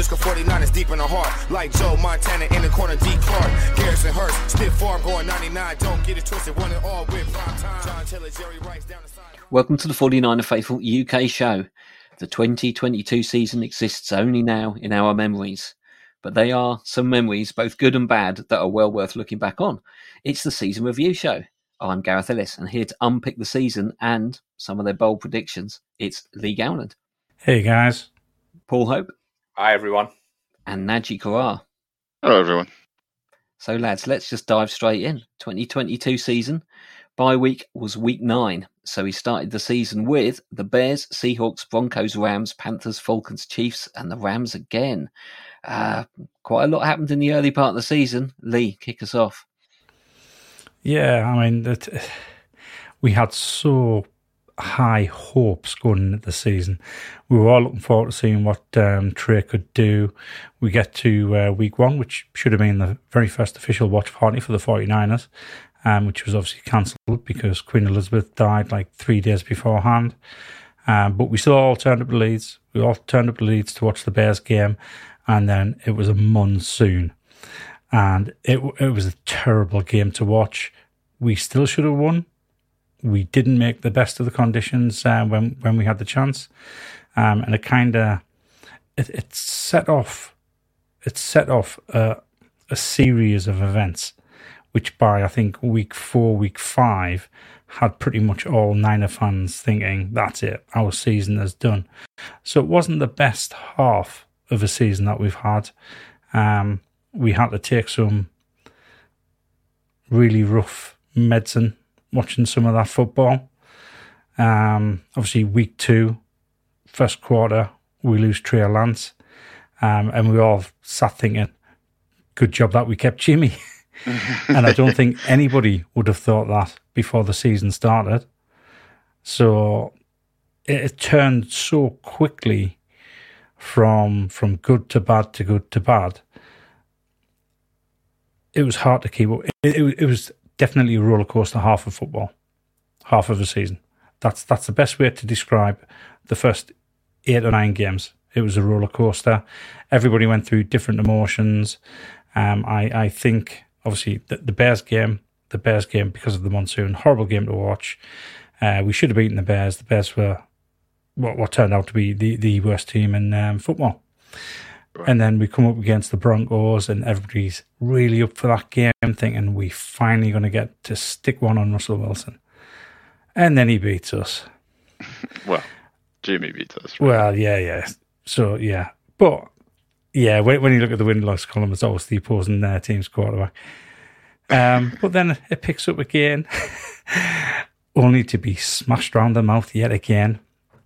Cisco 49 is deep in the heart. Like Joe Montana in the corner, D. Clark. Garrison Hearst, stiff farm going 99. Don't get it twisted, one and all with prime time. John Taylor, Jerry Rice down the side. Welcome to the 49er Faithful UK show. The 2022 season exists only now in our memories, but they are some memories, both good and bad, that are well worth looking back on. It's the season review show. I'm Gareth Ellis, and here to unpick the season and some of their bold predictions, it's Lee Gowland, Hey guys. Paul Hope, Hi, everyone. and Naji Karar. Hello, everyone. So, lads, let's just dive straight in. 2022 season. Bye week was week nine. So, he started the season with the Bears, Seahawks, Broncos, Rams, Panthers, Falcons, Chiefs, and the Rams again. Uh, quite a lot happened in the early part of the season. Lee, kick us off. Yeah, I mean that we had so high hopes going into the season. We were all looking forward to seeing what um, Trey could do. We get to uh, week one, which should have been the very first official watch party for the 49ers, um, which was obviously cancelled because Queen Elizabeth died like three days beforehand. Um, but we still all turned up to Leeds. We all turned up to Leeds to watch the Bears game, and then it was a monsoon and it it was a terrible game to watch. We still should have won. We didn't make the best of the conditions uh, when when we had the chance, um, and it kind of it, it set off it set off a, a series of events, which by I think week four, week five, had pretty much all Niner fans thinking that's it, our season is done. So it wasn't the best half of a season that we've had. Um, we had to take some really rough medicine watching some of that football. Um, obviously, week two, first quarter, we lose Trey Lance, um, and we all sat thinking, "Good job that we kept Jimmy." and I don't think anybody would have thought that before the season started. So it, it turned so quickly from from good to bad to good to bad it was hard to keep up. It, it, it, was definitely a roller coaster half of football, half of a season. That's that's the best way to describe the first eight or nine games. It was a roller coaster. Everybody went through different emotions. Um, I I think obviously the, the Bears game, the Bears game because of the monsoon, horrible game to watch. Uh, we should have beaten the Bears. The Bears were what what turned out to be the the worst team in um, football. And then we come up against the Broncos, and everybody's really up for that game, thinking we finally going to get to stick one on Russell Wilson. And then he beats us. Well, Jimmy beats us. Right? Well, yeah, yeah. So, yeah. But, yeah, when, when you look at the win loss column, it's always the opposing uh, team's quarterback. Um, but then it picks up again, only to be smashed round the mouth yet again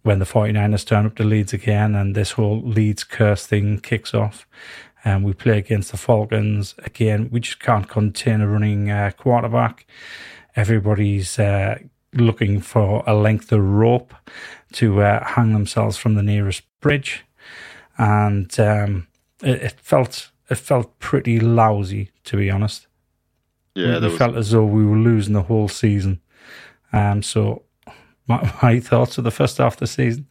when the 49ers turn up the leads again and this whole Leeds curse thing kicks off. And we play against the Falcons again. We just can't contain a running uh, quarterback. Everybody's uh, looking for a length of rope to uh, hang themselves from the nearest bridge, and um, it, it, felt it felt pretty lousy to be honest. Yeah, it we felt as though we were losing the whole season. Um, so my, my thoughts of the first half of the season.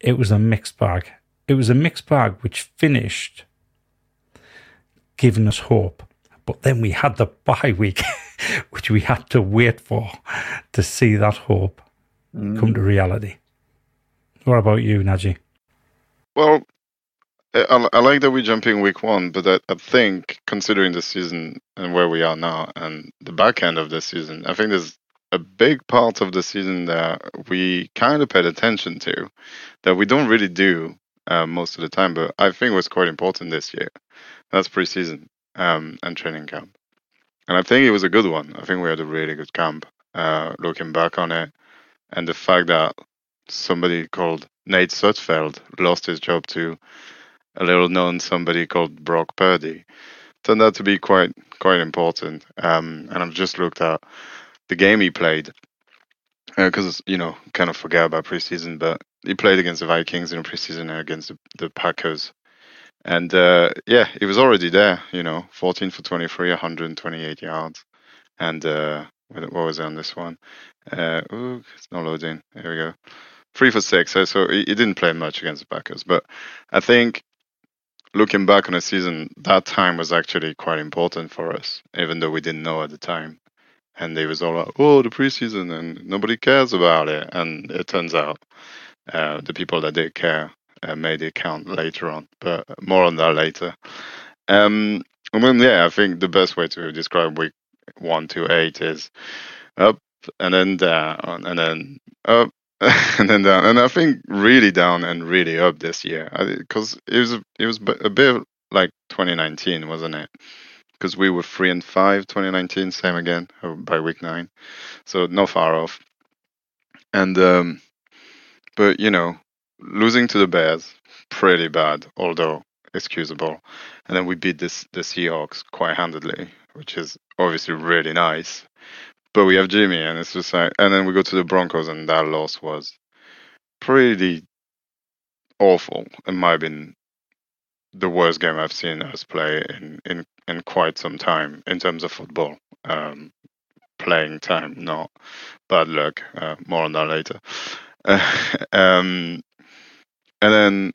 It was a mixed bag. It was a mixed bag which finished giving us hope. But then we had the bye week, which we had to wait for to see that hope mm. come to reality. What about you, Naji? Well, I, I, like that we're jumping week one, but I, I, think considering the season and where we are now and the back end of the season, I think there's a big part of the season that we kind of paid attention to that we don't really do uh, most of the time, but I think was quite important this year. That's preseason um, and training camp. And I think it was a good one. I think we had a really good camp uh, looking back on it. And the fact that somebody called Nate Sudfeld lost his job to a little known somebody called Brock Purdy turned out to be quite quite important. Um, and I've just looked at the game he played because uh, you know kind of forget about preseason, but he played against the Vikings in preseason and against the, the Packers, and uh, yeah, he was already there. You know, 14 for 23, 128 yards, and uh, what was it on this one? Uh, ooh, it's not loading. Here we go. Three for six. So, so he, he didn't play much against the Packers, but I think looking back on a season, that time was actually quite important for us, even though we didn't know at the time. And it was all like, oh, the preseason, and nobody cares about it. And it turns out uh, the people that did care uh, made it count later on. But more on that later. Um, and then, yeah, I think the best way to describe week one to eight is up and then down and then up and then down. And I think really down and really up this year because it was it was a bit like 2019, wasn't it? Because we were three and five 2019, same again uh, by week nine, so not far off. And um, but you know, losing to the Bears pretty bad, although excusable. And then we beat this the Seahawks quite handedly, which is obviously really nice. But we have Jimmy, and it's just like, and then we go to the Broncos, and that loss was pretty awful. It might have been the worst game I've seen us play in in, in quite some time in terms of football. Um, playing time, not bad luck. Uh, more on that later. um, and then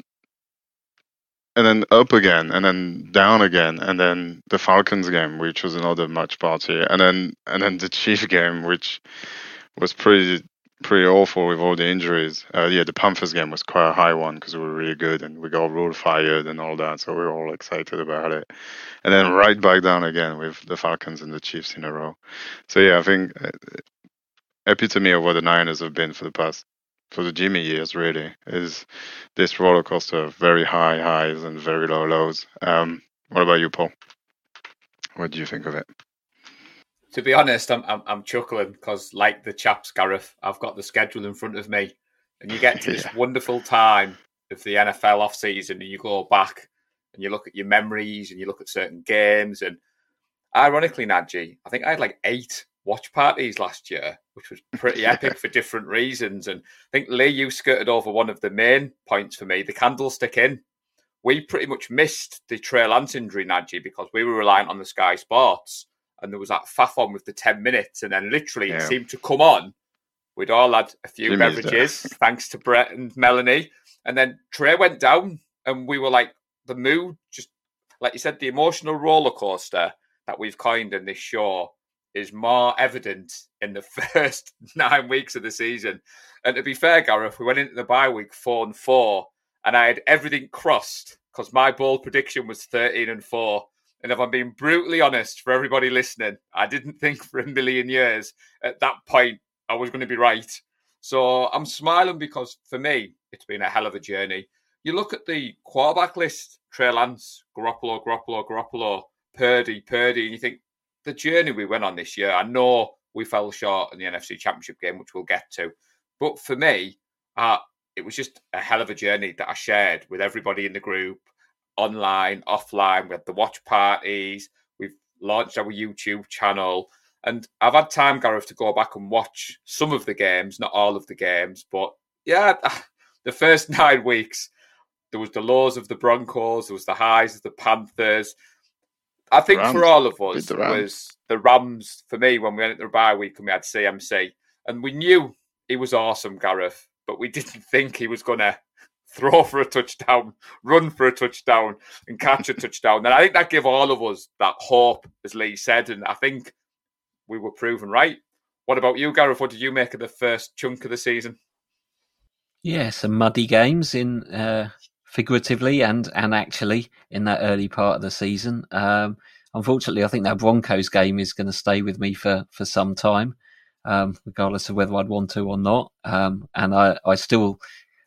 and then up again, and then down again, and then the Falcons game, which was another match party, and then and then the Chief game, which was pretty pretty awful with all the injuries. Uh, yeah, the Panthers game was quite a high one because we were really good and we got rule fired and all that, so we were all excited about it. And then right back down again with the Falcons and the Chiefs in a row. So yeah, I think uh, epitome of what the Niners have been for the past for the Jimmy years really is this roller coaster of very high highs and very low lows. Um, what about you, Paul? What do you think of it? To be honest, I'm I'm, I'm chuckling because, like the chaps, Gareth, I've got the schedule in front of me, and you get to this yeah. wonderful time of the NFL off season, and you go back and you look at your memories and you look at certain games, and ironically, Naji, I think I had like eight watch parties last year, which was pretty epic for different reasons. And I think Lee, you skirted over one of the main points for me, the Candlestick in. We pretty much missed the Trey Lance injury, Naji, because we were reliant on the Sky Sports. And there was that faff on with the 10 minutes. And then literally yeah. it seemed to come on. We'd all had a few beverages, thanks to Brett and Melanie. And then Trey went down, and we were like, the mood just, like you said, the emotional roller coaster that we've coined in this show is more evident in the first nine weeks of the season. And to be fair, Gareth, we went into the bye week four and four, and I had everything crossed because my bold prediction was 13 and four. And if I'm being brutally honest for everybody listening, I didn't think for a million years at that point I was going to be right. So I'm smiling because for me, it's been a hell of a journey. You look at the quarterback list Trey Lance, Garoppolo, Garoppolo, Garoppolo, Purdy, Purdy, and you think the journey we went on this year, I know we fell short in the NFC Championship game, which we'll get to. But for me, uh, it was just a hell of a journey that I shared with everybody in the group, online, offline. We had the watch parties. We've launched our YouTube channel. And I've had time, Gareth, to go back and watch some of the games, not all of the games. But yeah, the first nine weeks, there was the lows of the Broncos, there was the highs of the Panthers, I think Rams. for all of us the was the Rams for me when we went into the bye week and we had CMC, and we knew he was awesome, Gareth, but we didn't think he was going to throw for a touchdown, run for a touchdown, and catch a touchdown. And I think that gave all of us that hope, as Lee said, and I think we were proven right. What about you, Gareth? What did you make of the first chunk of the season? Yeah, some muddy games in uh, figuratively and and actually in that early part of the season. Um, unfortunately, I think that Broncos game is going to stay with me for for some time, um, regardless of whether I'd want to or not. Um, and I, I still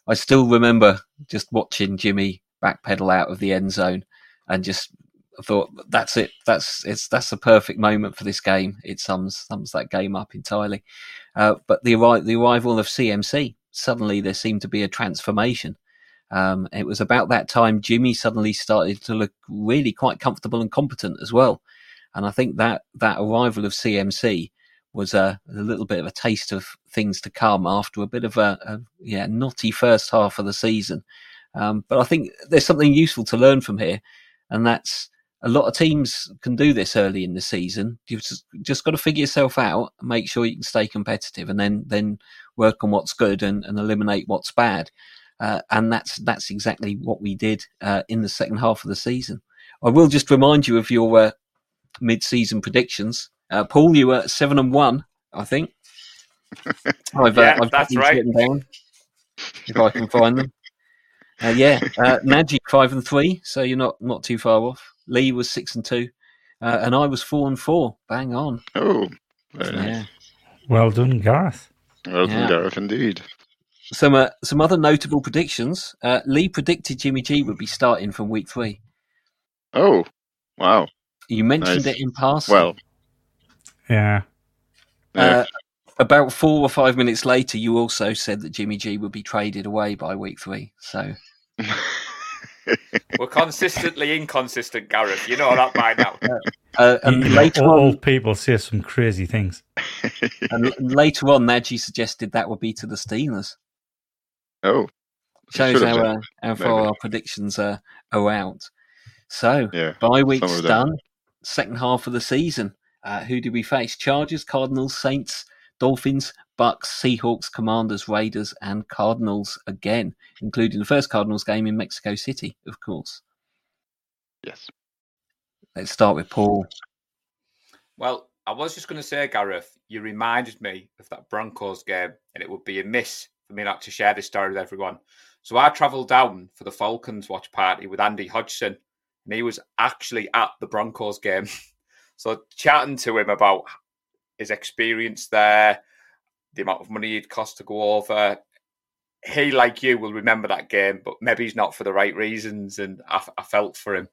I still remember just watching Jimmy backpedal out of the end zone and just thought that's it. That's it's that's the perfect moment for this game. It sums sums that game up entirely. Uh, but the the arrival of CMC suddenly there seemed to be a transformation. Um, it was about that time Jimmy suddenly started to look really quite comfortable and competent as well. And I think that that arrival of CMC was a, a little bit of a taste of things to come after a bit of a, a yeah knotty first half of the season. Um, but I think there's something useful to learn from here, and that's a lot of teams can do this early in the season. You've just, just got to figure yourself out, make sure you can stay competitive, and then then work on what's good and, and eliminate what's bad. uh, and that's that's exactly what we did uh, in the second half of the season. I will just remind you of your uh, mid-season predictions. Uh, Paul, you were seven and one, I think. I've, uh, yeah, I've that's right. Down, if I can find them. Uh, yeah, uh, Magic five and three, so you're not not too far off. Lee was six and two, uh, and I was four and four. Bang on. Oh, very yeah. nice. Well done, Gareth. Well done, yeah. Gareth, indeed. Some uh, some other notable predictions. Uh, Lee predicted Jimmy G would be starting from week three. Oh, wow! You mentioned nice. it in passing. Well, yeah. Uh, about four or five minutes later, you also said that Jimmy G would be traded away by week three. So we're consistently inconsistent, Gareth. You know that by now. Uh, and later all on, people say some crazy things. and later on, Naji suggested that would be to the Steelers. Oh, shows how, uh, how far our predictions are, are out. So, yeah, bye week's done. Second half of the season. Uh, who do we face? Chargers, Cardinals, Saints, Dolphins, Bucks, Seahawks, Commanders, Raiders, and Cardinals again, including the first Cardinals game in Mexico City, of course. Yes. Let's start with Paul. Well, I was just going to say, Gareth, you reminded me of that Broncos game, and it would be a miss for me not to share this story with everyone. So I travelled down for the Falcons watch party with Andy Hodgson, and he was actually at the Broncos game. so chatting to him about his experience there, the amount of money it cost to go over. He, like you, will remember that game, but maybe he's not for the right reasons. And I, I felt for him.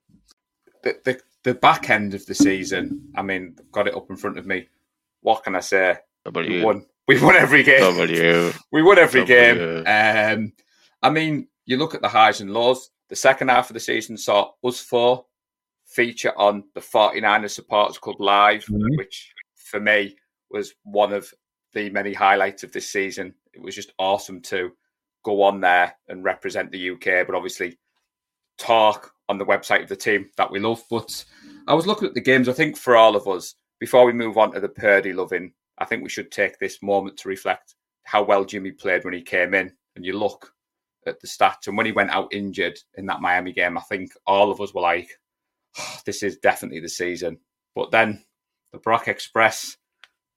The, the, the back end of the season, I mean, I've got it up in front of me. What can I say? W. We won. We won every game. W. we won every w. game. Um, I mean, you look at the highs and lows. The second half of the season saw us four feature on the 49ers Supporters Club Live, mm-hmm. which for me was one of the many highlights of this season. It was just awesome to go on there and represent the UK, but obviously talk on the website of the team that we love. But I was looking at the games. I think for all of us, before we move on to the Purdy loving, I think we should take this moment to reflect how well Jimmy played when he came in. And you look at the stats, and when he went out injured in that Miami game, I think all of us were like, "This is definitely the season." But then the Brock Express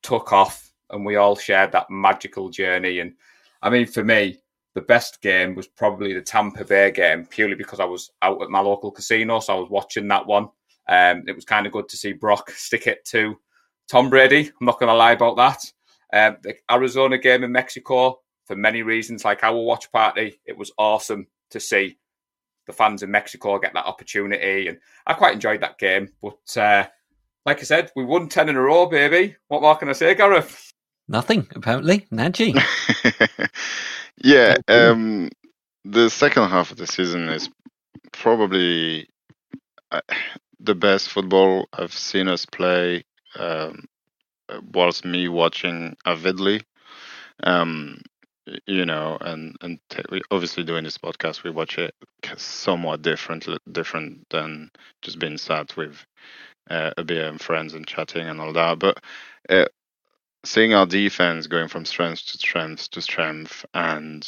took off and we all shared that magical journey. And I mean, for me, the best game was probably the Tampa Bay game, purely because I was out at my local casino. So I was watching that one. Um, it was kind of good to see Brock stick it to Tom Brady. I'm not going to lie about that. Um, the Arizona game in Mexico, for many reasons, like our watch party, it was awesome to see the fans in Mexico get that opportunity. And I quite enjoyed that game. But uh, like I said, we won 10 in a row, baby. What more can I say, Gareth? Nothing, apparently. Naji. yeah, um, the second half of the season is probably uh, the best football I've seen us play um, whilst me watching avidly. Um, you know, and and t- obviously doing this podcast, we watch it somewhat different, different than just being sat with uh, a beer and friends and chatting and all that. But uh, seeing our defense going from strength to strength to strength and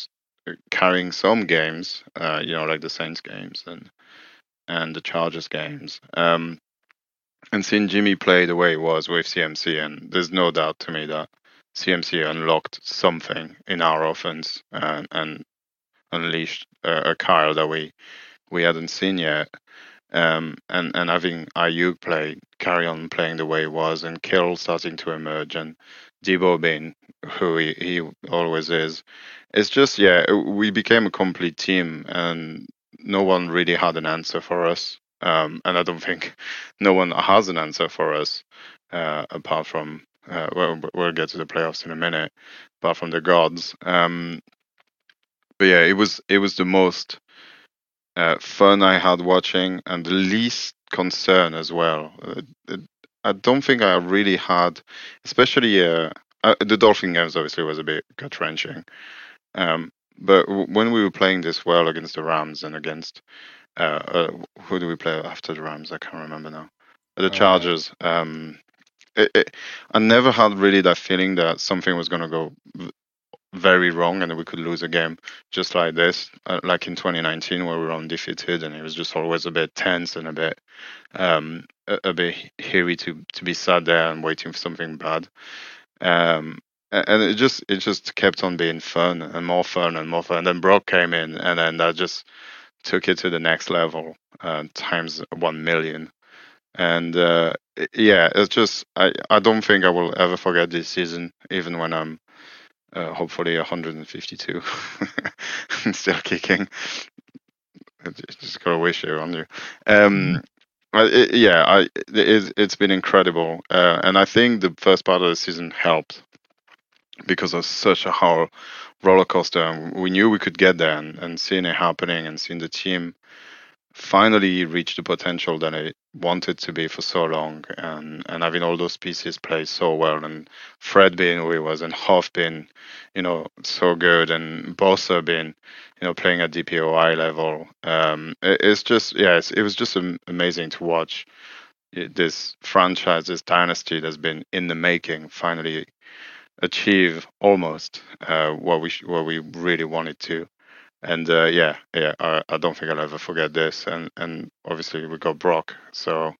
uh, carrying some games, uh, you know, like the Saints games and and the Chargers games, um, and seeing Jimmy play the way he was with CMC, and there's no doubt to me that CMC unlocked something in our offense and, and unleashed a, a Kyle that we we hadn't seen yet. Um, and and having Aiyuk play carry on playing the way he was, and Kittle starting to emerge, and Deebo being who he, he always is, it's just yeah, we became a complete team, and no one really had an answer for us, um, and I don't think no one has an answer for us uh, apart from uh, well, we'll get to the playoffs in a minute, apart from the gods. Um, but yeah, it was it was the most uh, fun I had watching, and the least concern as well. Uh, I don't think I really had, especially uh, uh, the Dolphin games. Obviously, was a bit gut wrenching. Um, but w- when we were playing this well against the Rams and against uh, uh, who do we play after the Rams? I can't remember now. The Chargers. Um, it, I never had really that feeling that something was going to go very wrong and we could lose a game just like this, uh, like in 2019 where we were undefeated and it was just always a bit tense and a bit um, a, a, bit hairy to to be sat there and waiting for something bad. Um, and it just it just kept on being fun and more fun and more fun. And then Brock came in, and then that just took it to the next level, uh, times one million. And uh, yeah, it's just I I don't think I will ever forget this season, even when I'm uh, hopefully 152 still kicking. just got a wish here on you. Um, it, yeah, I, it, it's been incredible, uh, and I think the first part of the season helped because of such a whole roller coaster. We knew we could get there, and, and seeing it happening and seeing the team finally reach the potential that I wanted to be for so long, and and having all those pieces play so well, and Fred being who he was, and Hoff being, you know, so good, and Bosa being, you know, playing at DPOY level. Um, it, it's just yes, it was just amazing to watch this franchise, this dynasty that's been in the making, finally achieve almost uh, what we what we really wanted to. And uh, yeah, yeah, I, I, don't think I'll ever forget this. And and obviously we got Brock, so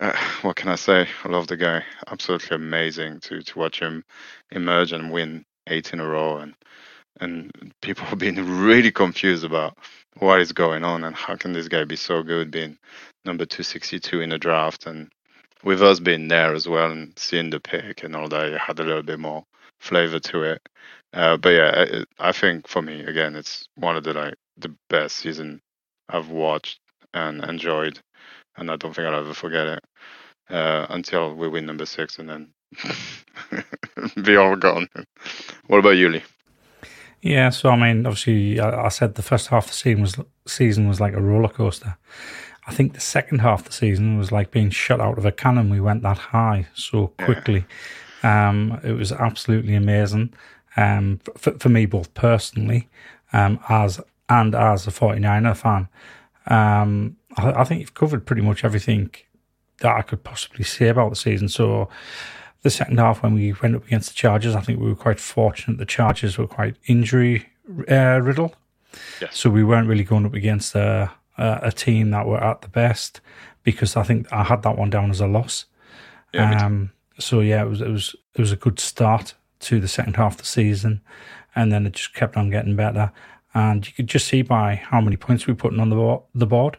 uh, what can I say? I love the guy. Absolutely amazing to to watch him emerge and win eight in a row, and and people have been really confused about what is going on and how can this guy be so good, being number two sixty two in the draft and with us being there as well and seeing the pick and all that, it had a little bit more flavor to it. Uh, but yeah, it, I think for me again, it's one of the like the best season I've watched and enjoyed, and I don't think I'll ever forget it uh, until we win number six and then be all gone. what about you, Lee? Yeah, so I mean, obviously, I, I said the first half of the season was season was like a roller coaster. I think the second half of the season was like being shot out of a cannon. We went that high so quickly. Um, it was absolutely amazing um, for, for me, both personally um, as and as a 49er fan. Um, I, I, think you've covered pretty much everything that I could possibly say about the season. So, the second half, when we went up against the Chargers, I think we were quite fortunate. The Chargers were quite injury uh, riddled. Yes. So, we weren't really going up against uh, a team that were at the best because I think I had that one down as a loss. Yeah, um, so yeah, it was it was it was a good start to the second half of the season, and then it just kept on getting better. And you could just see by how many points we were putting on the board, the board.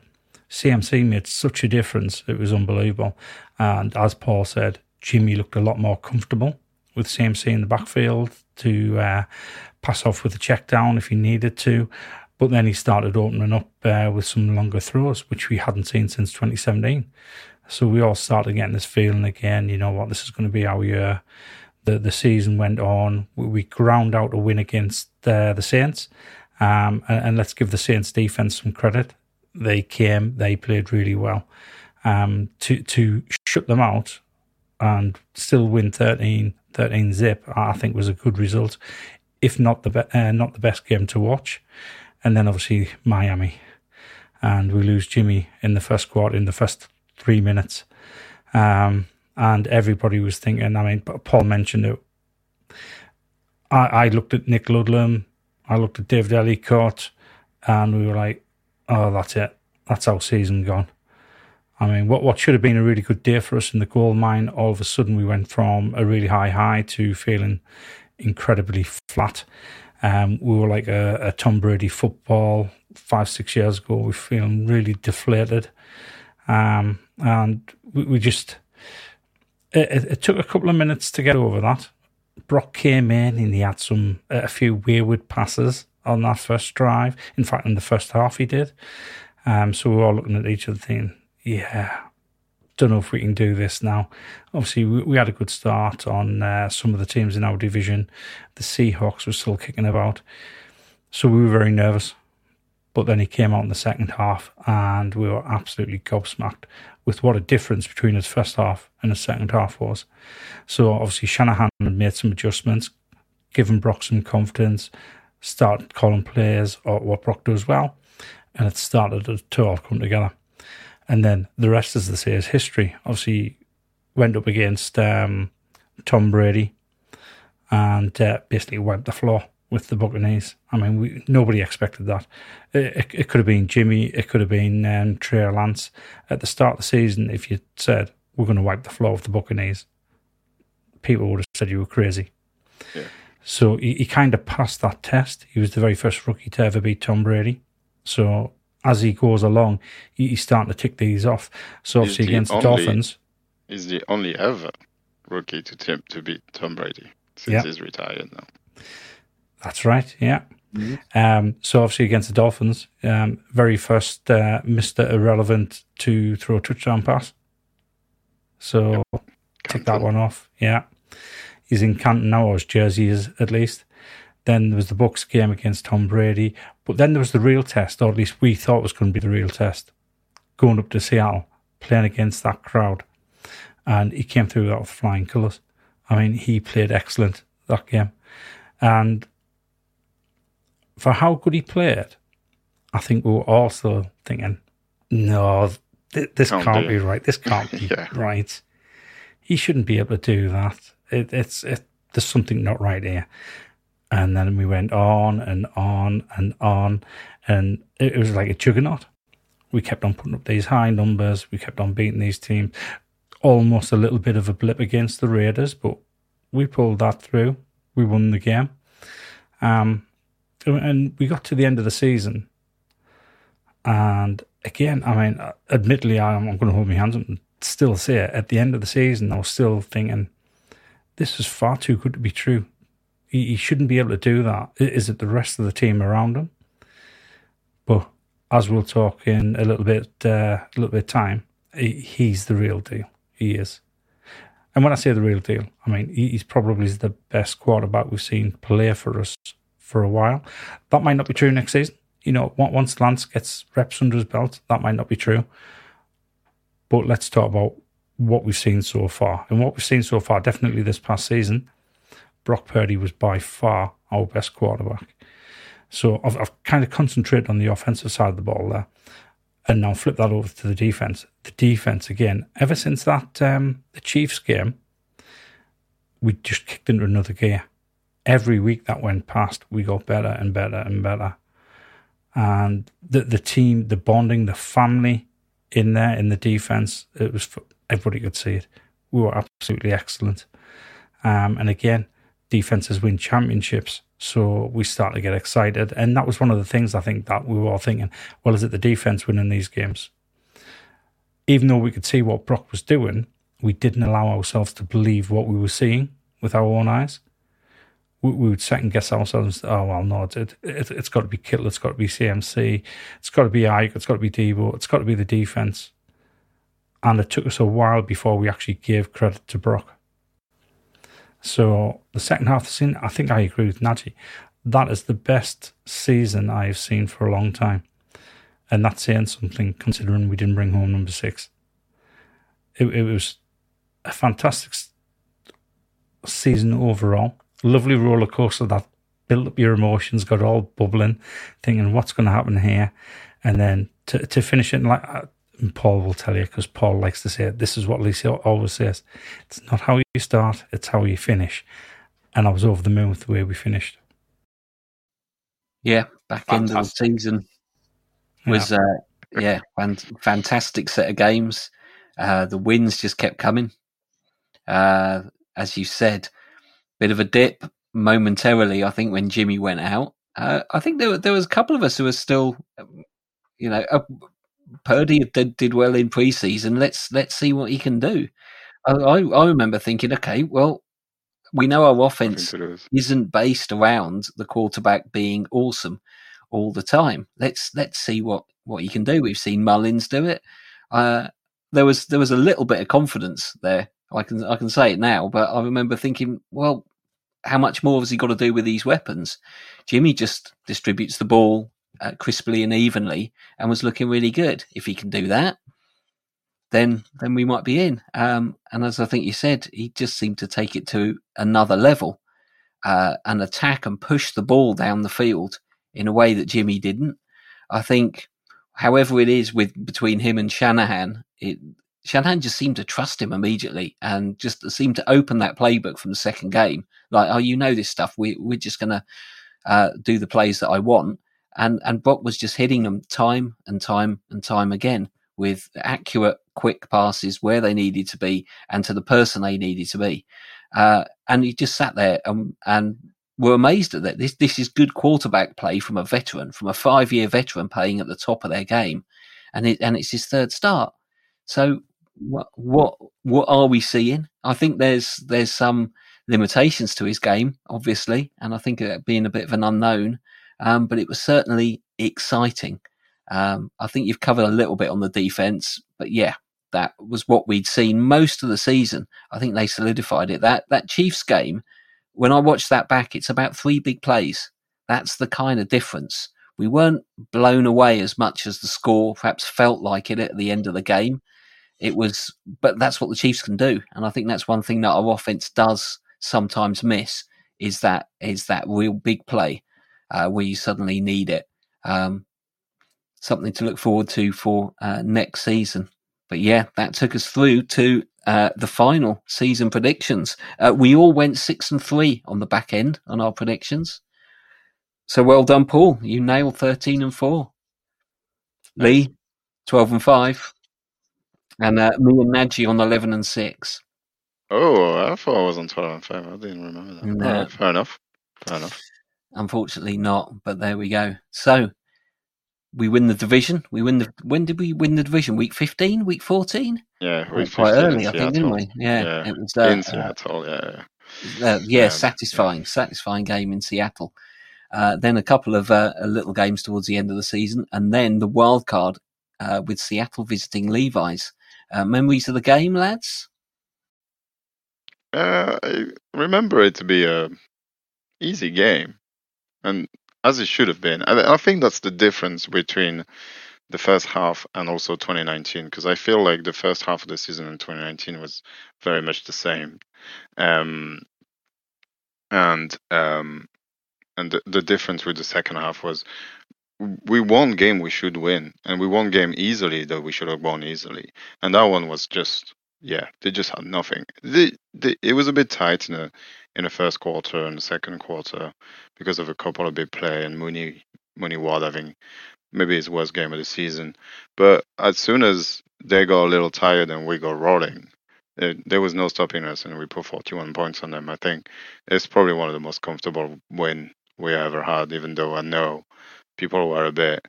CMC made such a difference; it was unbelievable. And as Paul said, Jimmy looked a lot more comfortable with CMC in the backfield to uh, pass off with a check down if he needed to. But then he started opening up uh, with some longer throws, which we hadn't seen since 2017. So we all started getting this feeling again, you know what, this is going to be our year. The, the season went on. We, we ground out a win against uh, the Saints. Um, and, and, let's give the Saints defense some credit. They came, they played really well. Um, to, to shut them out and still win 13, 13 zip, I think was a good result, if not the, be- uh, not the best game to watch and then obviously Miami. And we lose Jimmy in the first quarter, in the first three minutes. Um, and everybody was thinking, I mean, Paul mentioned it. I, I looked at Nick Ludlam, I looked at David Ellicott, and we were like, oh, that's it. That's our season gone. I mean, what, what should have been a really good day for us in the gold mine, all of a sudden we went from a really high high to feeling incredibly flat. Um, we were like a, a, Tom Brady football five, six years ago. We feeling really deflated. Um, and we, we just, it, it, took a couple of minutes to get over that. Brock came in and he had some, a few wayward passes on that first drive. In fact, in the first half, he did. Um, so we were all looking at each other thinking, yeah, don't know if we can do this now. Obviously, we, we had a good start on uh, some of the teams in our division. The Seahawks were still kicking about, so we were very nervous. But then he came out in the second half, and we were absolutely gobsmacked with what a difference between his first half and his second half was. So obviously, Shanahan had made some adjustments, given Brock some confidence, started calling players or what Brock does well, and it started to all come together. And then the rest, as they say, is history. Obviously, went up against um, Tom Brady and uh, basically wiped the floor with the Buccaneers. I mean, we, nobody expected that. It, it, it, could have been Jimmy, it could have been um, Trey Lance at the start of the season. If you said we're going to wipe the floor with the Buccaneers, people would have said you were crazy. Yeah. So he, he kind of passed that test. He was the very first rookie to ever beat Tom Brady. So as he goes along, he, he's starting to tick these off. So obviously the against the Dolphins, He's the only ever rookie to to beat Tom Brady since Yeah. he's retired now. That's right. Yeah. Mhm. Um, so obviously against the Dolphins, um, very first uh, Mister Irrelevant to throw a touchdown pass. So tick that one off. Yeah, he's in Canton now, or his jersey is at least. Then there was the Bucks game against Tom Brady, but then there was the real test, or at least we thought was going to be the real test, going up to Seattle, playing against that crowd, and he came through that with flying colours. I mean, he played excellent that game, and for how good he played, I think we were also thinking, no, th- this Can't can't be. right. This can't be Yeah. right. He shouldn't be able to do that. It, it's it, there's something not right here. And then we went on and on and on, and it, it was like a juggernaut. We kept on putting up these high numbers. We kept on beating these teams. Almost a little bit of a blip against the Raiders, but we pulled that through. We won the game. Um, and we got to the end of the season. And again, I mean, admittedly, I'm, I'm going to hold my hands up and still say it. At the end of the season, I was still thinking, this is far too good to be true. He, he shouldn't be able to do that. Is it the rest of the team around him? But as we'll talk in a little bit, uh, a little bit time, he, he's the real deal. He is. And when I say the real deal, I mean he's probably the best quarterback we've seen play for us for a while. That might not be true next season. You know, once Lance gets reps under his belt, that might not be true. But let's talk about what we've seen so far. And what we've seen so far, definitely this past season, Brock Purdy was by far our best quarterback. So I've, I've kind of concentrated on the offensive side of the ball there, and now flip that over to the defense. The defense again, ever since that um, the Chiefs game, we just kicked into another gear. Every week that went past, we got better and better and better. And the the team, the bonding, the family in there in the defense, it was everybody could see it. We were absolutely excellent. Um, and again, defenses win championships. So we start to get excited. And that was one of the things I think that we were all thinking, well, is it the defense winning these games? Even though we could see what Brock was doing, we didn't allow ourselves to believe what we were seeing with our own eyes. We, we would second guess ourselves. Oh, well, no, it, it, it, it's got to be Kittle. It's got to be CMC. It's got to be Ike. It's got to be Deebo. It's got to be the defense. And it took us a while before we actually gave credit to Brock. So the second half of the season, I think I agree with Naji. That is the best season I have seen for a long time. And that's saying something considering we didn't bring home number six. It, it was a fantastic season overall. Lovely roller coaster that built up your emotions, got all bubbling, thinking what's going to happen here. And then to, to finish it like uh, and Paul will tell you because Paul likes to say it. This is what Lisa always says. It's not how you start, it's how you finish. And I was over the moon with the way we finished. Yeah, back end of the season was uh, yeah, fan- fantastic set of games. Uh, the wins just kept coming. Uh, as you said, bit of a dip momentarily. I think when Jimmy went out, uh, I think there there was a couple of us who were still, you know, uh, Purdy did, did well in preseason. Let's let's see what he can do. I, I, I remember thinking, okay, well, we know our offense lose. isn't based around the quarterback being awesome all the time. Let's let's see what what he can do. We've seen Mullens do it. Uh, there was there was a little bit of confidence there. I can I can say it now, but I remember thinking, well, how much more has he got to do with these weapons? Jimmy just distributes the ball uh, crisply and evenly, and was looking really good. If he can do that, then then we might be in. Um, and as I think you said, he just seemed to take it to another level uh, and attack and push the ball down the field in a way that Jimmy didn't. I think, however it is with between him and Shanahan, it Shanahan just seemed to trust him immediately and just seemed to open that playbook from the second game. Like, oh, you know this stuff. We we're just gonna uh, do the plays that I want. And and Brock was just hitting them time and time and time again with accurate, quick passes where they needed to be and to the person they needed to be. Uh, and he just sat there and and were amazed at that. This this is good quarterback play from a veteran, from a five year veteran playing at the top of their game, and it and it's his third start. So what what what are we seeing? I think there's there's some limitations to his game, obviously, and I think it being a bit of an unknown. Um, but it was certainly exciting. Um, I think you've covered a little bit on the defense, but yeah, that was what we'd seen most of the season. I think they solidified it. That that Chiefs game, when I watched that back, it's about three big plays. That's the kind of difference. We weren't blown away as much as the score perhaps felt like it at the end of the game. It was, but that's what the Chiefs can do, and I think that's one thing that our offense does sometimes miss is that is that real big play uh, where you suddenly need it. Um, something to look forward to for uh, next season. But yeah, that took us through to uh, the final season predictions. Uh, we all went six and three on the back end on our predictions. So well done, Paul. You nailed thirteen and four. Lee, twelve and five, and uh, me and Naji on eleven and six. Oh, I thought I was on 12 and 5. I didn't remember that. No. Right, fair enough. Fair enough. Unfortunately, not. But there we go. So we win the division. We win the. When did we win the division? Week fifteen, week fourteen. Yeah, we we quite early, I think, didn't we? Yeah, Yeah, it was. Uh, in Seattle, yeah. uh, yeah, Yeah, satisfying, satisfying game in Seattle. Uh, then a couple of uh, little games towards the end of the season, and then the wild card uh, with Seattle visiting Levi's. Uh, memories of the game, lads? Uh, I remember it to be a easy game, and as it should have been. I, I think that's the difference between the first half and also 2019, because I feel like the first half of the season in 2019 was very much the same, um, and um, and the, the difference with the second half was we won game we should win, and we won game easily that we should have won easily, and that one was just yeah, they just had nothing. It was a bit tight in the in the first quarter and the second quarter because of a couple of big play and Mooney Mooney Ward having maybe his worst game of the season. But as soon as they got a little tired and we got rolling, it, there was no stopping us, and we put 41 points on them. I think it's probably one of the most comfortable win we ever had. Even though I know people were a bit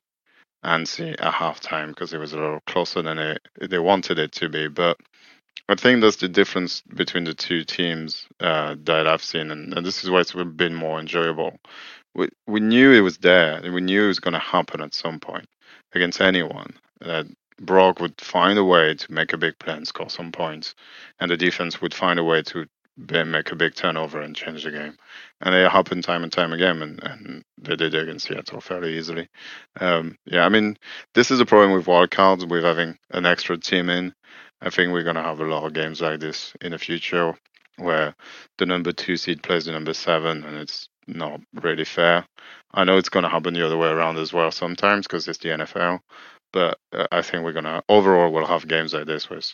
antsy at halftime because it was a little closer than it, they wanted it to be, but. I think that's the difference between the two teams uh, that I've seen, and, and, this is why it's been more enjoyable. We we knew it was there, we knew it was going to happen at some point against anyone. That Brock would find a way to make a big play and score some points, and the defense would find a way to make a big turnover and change the game. And it happened time and time again, and, and they did it against Seattle fairly easily. Um, yeah, I mean, this is a problem with wildcards, with having an extra team in. I think we're going to have a lot of games like this in the future where the number two seed plays the number seven and it's not really fair. I know it's going to happen the other way around as well sometimes because it's the NFL, but uh, I think we're going to overall we'll have games like this with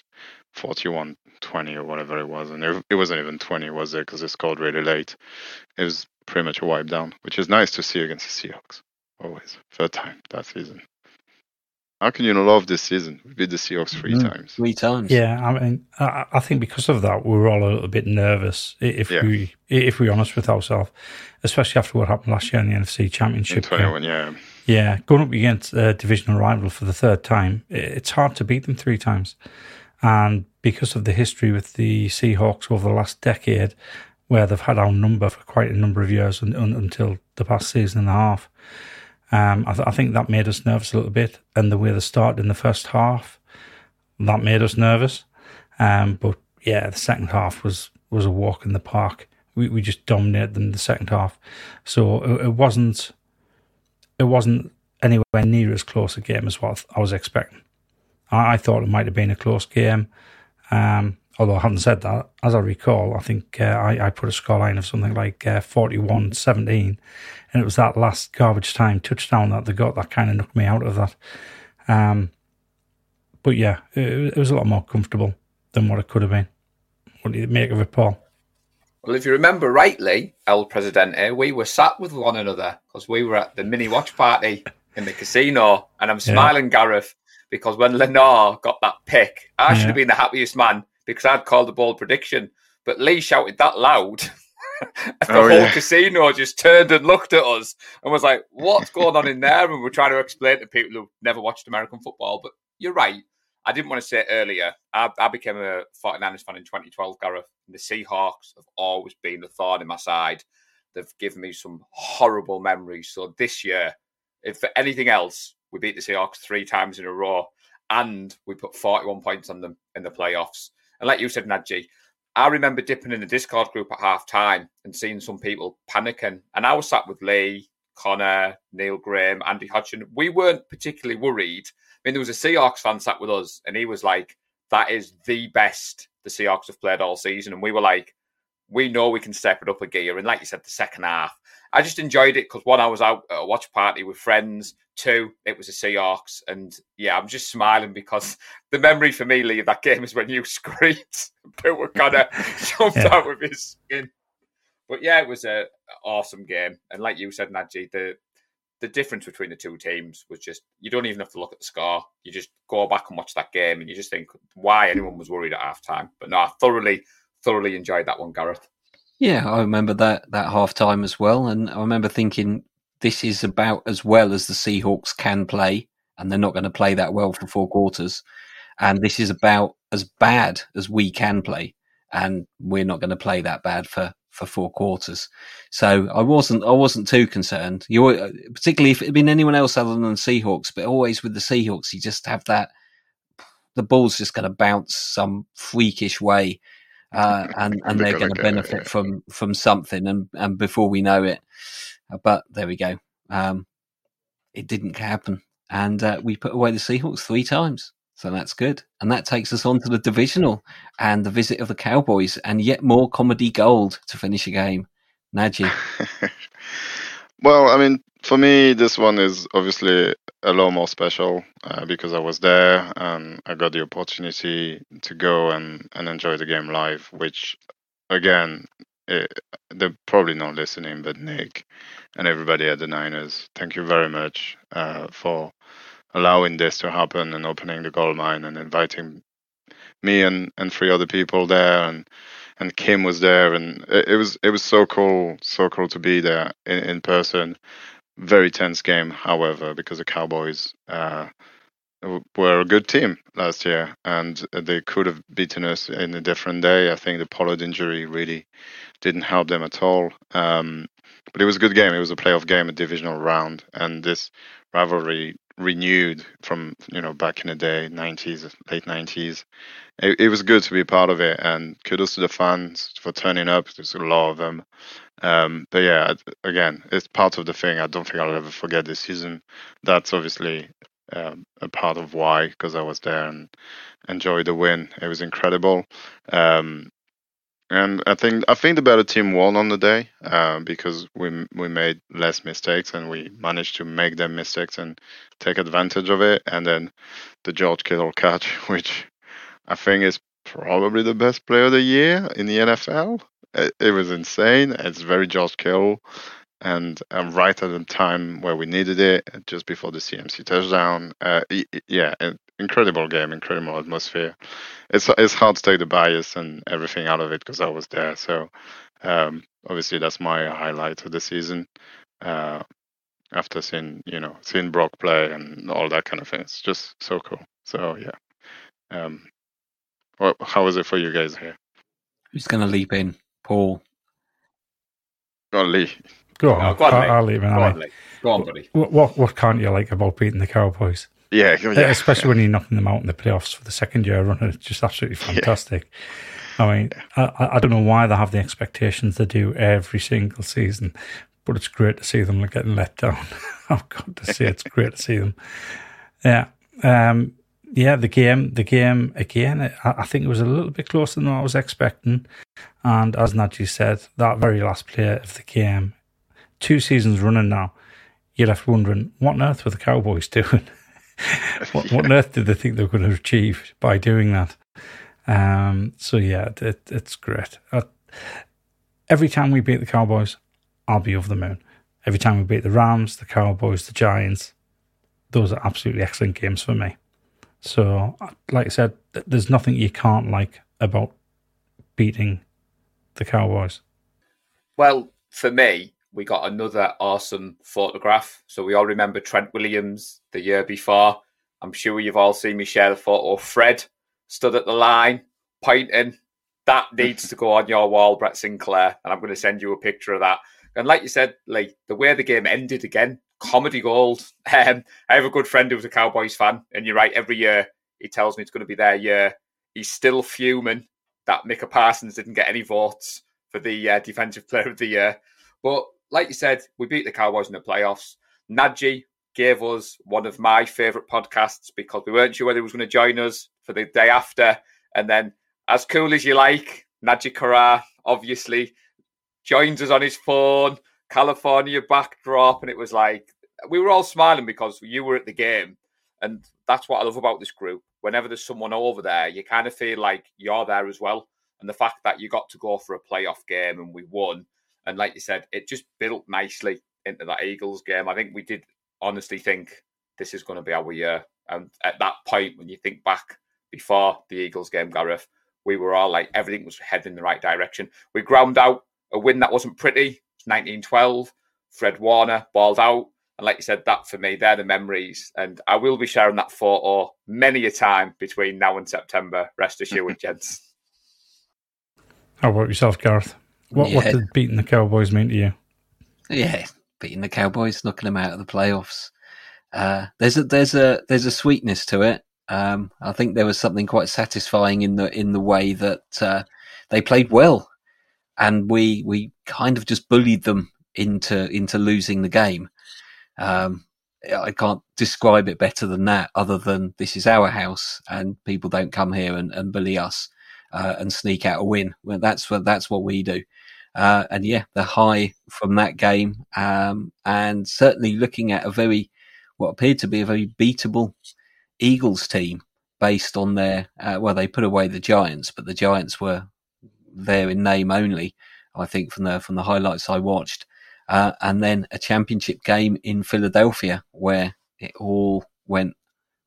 41 20 or whatever it was. And it, it wasn't even 20, was it? Because it scored really late. It was pretty much a wipe down, which is nice to see against the Seahawks. Always. Third time that season. How can you not love this season? We beat the Seahawks 3 Mm. times. Three times. Yeah, I mean, I, I think because of that, we were all a little bit nervous. If Yeah. we, if we're honest with ourselves, especially after what happened last year in the NFC In Championship. game. 21, yeah. Yeah, going up against a divisional rival for the third time, it's hard to beat them three times. And because of the history with the Seahawks over the last decade, where they've had our number for quite a number of years un, until the past season and a half, um, I, th- I think that made us nervous a little bit. And the way they started in the first half, that made us nervous. Um, but yeah, the second half was, was a walk in the park. We, we just dominated them the second half. So it, it wasn't it wasn't anywhere near as close a game as what I was expecting. I, I thought it might have been a close game. Um, although I haven't said that, as I recall, I think uh, I, I put a scoreline of something like uh, 41 17. And it was that last garbage time touchdown that they got that kind of knocked me out of that. Um, but yeah, it, it was a lot more comfortable than what it could have been. What do you make of it, Paul? Well, if you remember rightly, El Presidente, we were sat with one another because we were at the mini watch party in the casino, and I'm smiling, yeah. Gareth, because when Lenoir got that pick, I should have been the happiest man because I'd called the bold prediction. But Lee shouted that loud. the oh, whole yeah. casino just turned and looked at us and was like, What's going on in there? And we're trying to explain to people who've never watched American football. But you're right. I didn't want to say it earlier. I, I became a 49ers fan in 2012, Gareth. And the Seahawks have always been the thorn in my side. They've given me some horrible memories. So this year, if for anything else, we beat the Seahawks three times in a row and we put 41 points on them in the playoffs. And like you said, Naji, I remember dipping in the Discord group at half time and seeing some people panicking. And I was sat with Lee, Connor, Neil Graham, Andy Hodgson. We weren't particularly worried. I mean, there was a Seahawks fan sat with us, and he was like, that is the best the Seahawks have played all season. And we were like, we know we can step it up a gear. And like you said, the second half, I just enjoyed it because one, I was out at a watch party with friends. Two, it was a Seahawks, and yeah, I'm just smiling because the memory for me, Lee, of that game is when you screamed, Bill of jumped yeah. out of his skin. But yeah, it was a awesome game, and like you said, Naji, the the difference between the two teams was just you don't even have to look at the score. You just go back and watch that game, and you just think why anyone was worried at halftime. But no, I thoroughly, thoroughly enjoyed that one, Gareth. Yeah, I remember that that half time as well, and I remember thinking this is about as well as the Seahawks can play, and they're not going to play that well for four quarters, and this is about as bad as we can play, and we're not going to play that bad for for four quarters. So I wasn't I wasn't too concerned. You particularly if it had been anyone else other than the Seahawks, but always with the Seahawks, you just have that the ball's just going to bounce some freakish way uh, and and they're going to benefit yeah. from from something. And and before we know it, uh, but there we go. Um, it didn't happen, and uh, we put away the Seahawks three times. So that's good. And that takes us on to the divisional and the visit of the Cowboys and yet more comedy gold to finish a game. Naji. well, I mean, for me, this one is obviously a lot more special uh, because I was there and I got the opportunity to go and, and enjoy the game live, which, again, it, they're probably not listening, but Nick and everybody at the Niners, thank you very much uh, for allowing this to happen and opening the gold mine and inviting me and, and three other people there and and Kim was there and it, it was it was so cool so cool to be there in, in person very tense game, however, because the Cowboys uh, were a good team last year and they could have beaten us in a different day. I think the Pollard injury really didn't help them at all. Um, but it was a good game. It was a playoff game, a divisional round, and this rivalry renewed from you know back in the day, 90s, late 90s. It, it was good to be part of it, and kudos to the fans for turning up. There's a lot of them. Um, but yeah, again, it's part of the thing. I don't think I'll ever forget this season. That's obviously um, a part of why, because I was there and enjoyed the win. It was incredible. Um, and I think I think the better team won on the day uh, because we we made less mistakes and we managed to make them mistakes and take advantage of it. And then the George Kittle catch, which I think is probably the best player of the year in the NFL. It, it was insane. It's very George Kittle, and right at the time where we needed it, just before the CMC touchdown. Uh, yeah, incredible game, incredible atmosphere. It's it's hard to take the bias and everything out of it because I was there. So um, obviously that's my highlight of the season. Uh, after seeing you know seeing Brock play and all that kind of thing, it's just so cool. So yeah. Um, well, how is it for you guys here? Who's going to leap in? Paul. Go on, Lee. Go on. go on I'll, I'll leave in. Go on, Lee. Go on, buddy. What, what, what can't you like about beating the Cowboys? Yeah, yeah especially yeah. when you're knocking them out in the playoffs for the second year running. It's just absolutely fantastic. Yeah. I mean, I, I don't know why they have the expectations they do every single season, but it's great to see them getting let down. I've got to say, it's great to see them. Yeah. Um, yeah, the game, the game again. I, I think it was a little bit closer than I was expecting. And as Naji said, that very last play of the game, two seasons running now, you're left wondering what on earth were the Cowboys doing? what, what on earth did they think they were going to achieve by doing that? Um, so yeah, it, it's great. Uh, every time we beat the Cowboys, I'll be over the moon. Every time we beat the Rams, the Cowboys, the Giants, those are absolutely excellent games for me. So, like I said, there's nothing you can't like about beating the Cowboys. Well, for me, we got another awesome photograph. So we all remember Trent Williams the year before. I'm sure you've all seen me share the photo Fred stood at the line pointing. That needs to go on your wall, Brett Sinclair. And I'm going to send you a picture of that. And like you said, like the way the game ended again, comedy gold. Um, I have a good friend who's a Cowboys fan, and you're right. Every year he tells me it's going to be their year. He's still fuming that Micah Parsons didn't get any votes for the uh, defensive player of the year. But like you said, we beat the Cowboys in the playoffs. Naji gave us one of my favourite podcasts because we weren't sure whether he was going to join us for the day after. And then, as cool as you like, Naji Karar obviously joins us on his phone, California backdrop, and it was like we were all smiling because you were at the game. And that's what I love about this group. Whenever there's someone over there, you kind of feel like you're there as well. And the fact that you got to go for a playoff game and we won, and like you said, it just built nicely into that Eagles game. I think we did honestly think this is going to be our year. And at that point, when you think back before the Eagles game, Gareth, we were all like everything was heading in the right direction. We ground out a win that wasn't pretty. It's 1912. Fred Warner balled out. And like you said, that for me, they're the memories. And I will be sharing that photo many a time between now and September. Rest assured, gents. How about yourself, Gareth? What, yeah. what did beating the Cowboys mean to you? Yeah, beating the Cowboys, knocking them out of the playoffs. Uh, there's a there's a there's a sweetness to it. Um, I think there was something quite satisfying in the in the way that uh, they played well, and we we kind of just bullied them into into losing the game. Um, I can't describe it better than that, other than this is our house and people don't come here and, and bully us uh, and sneak out a win. Well, that's what that's what we do. Uh, and yeah, the high from that game, um, and certainly looking at a very what appeared to be a very beatable Eagles team based on their uh, well, they put away the Giants, but the Giants were there in name only. I think from the from the highlights I watched, uh, and then a championship game in Philadelphia where it all went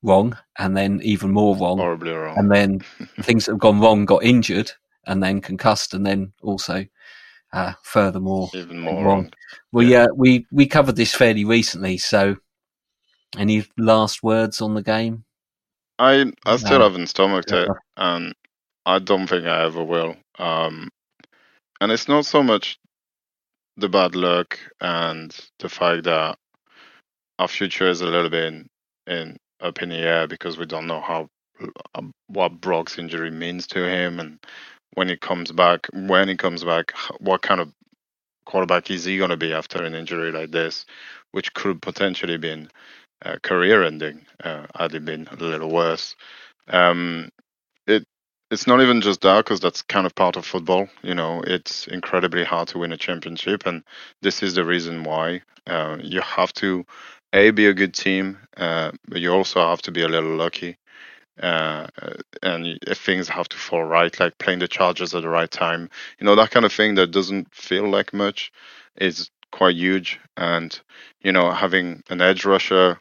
wrong, and then even more wrong, horribly wrong, and then things that have gone wrong got injured, and then concussed, and then also uh, furthermore even more wrong. Well, yeah. yeah, we we covered this fairly recently. So, any last words on the game? I I still no. haven't stomached yeah. it, and I don't think I ever will. Um, and it's not so much the bad luck and the fact that our future is a little bit in, in up in the air because we don't know how um, what Brock's injury means to him and when he comes back, when he comes back, what kind of quarterback is he going to be after an injury like this, which could potentially be a career ending uh, had it been a little worse. Um, it it's not even just that because that's kind of part of football. You know, it's incredibly hard to win a championship, and this is the reason why uh, you have to a be a good team, uh, but you also have to be a little lucky. Uh, and if things have to fall right, like playing the Chargers at the right time, you know that kind of thing that doesn't feel like much is quite huge. And you know, having an edge rusher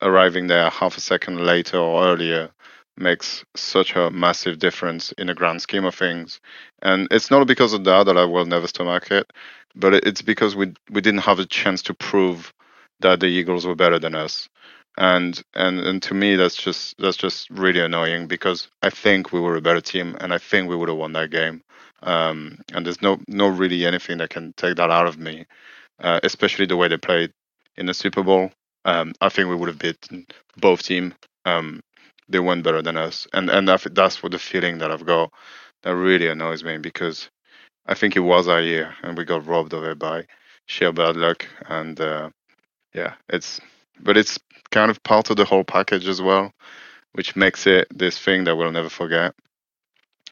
arriving there half a second later or earlier makes such a massive difference in the grand scheme of things. And it's not because of that that I will never stomach it, but it's because we we didn't have a chance to prove that the Eagles were better than us. And and and to me that's just that's just really annoying because I think we were a better team and I think we would have won that game. Um, and there's no no really anything that can take that out of me, uh, especially the way they played in the Super Bowl. Um, I think we would have beaten both team. Um, they went better than us, and and that, that's what the feeling that I've got that really annoys me because I think it was our year and we got robbed of it by sheer bad luck. And uh, yeah, it's but it's kind of part of the whole package as well, which makes it this thing that we'll never forget.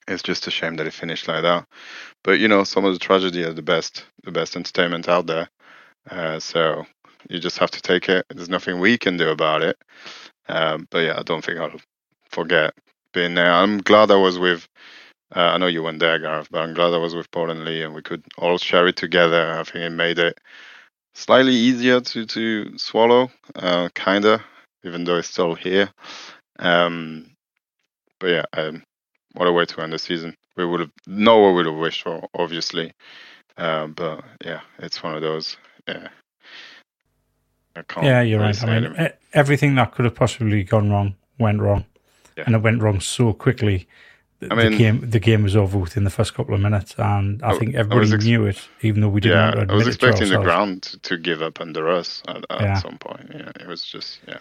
It's just a shame that it finished like that. But you know, some of the tragedy are the best, the best entertainment out there. Uh, so you just have to take it. There's nothing we can do about it. Um, but yeah, I don't think I'll forget being there. I'm glad I was with. Uh, I know you weren't there, Gareth, but I'm glad I was with Paul and Lee, and we could all share it together. I think it made it slightly easier to to swallow, uh, kinda, even though it's still here. Um, but yeah, um, what a way to end the season. We would have no one would have wished for, obviously. Um, but yeah, it's one of those. Yeah. yeah, you're right. I mean, everything that could have possibly gone wrong went wrong, yeah. and it went wrong so quickly. I mean, the game the game was over within the first couple of minutes, and I, I think everybody ex- knew it, even though we didn't. Yeah, I was expecting the ground to give up under us at, at yeah. some point. Yeah, it was just yeah.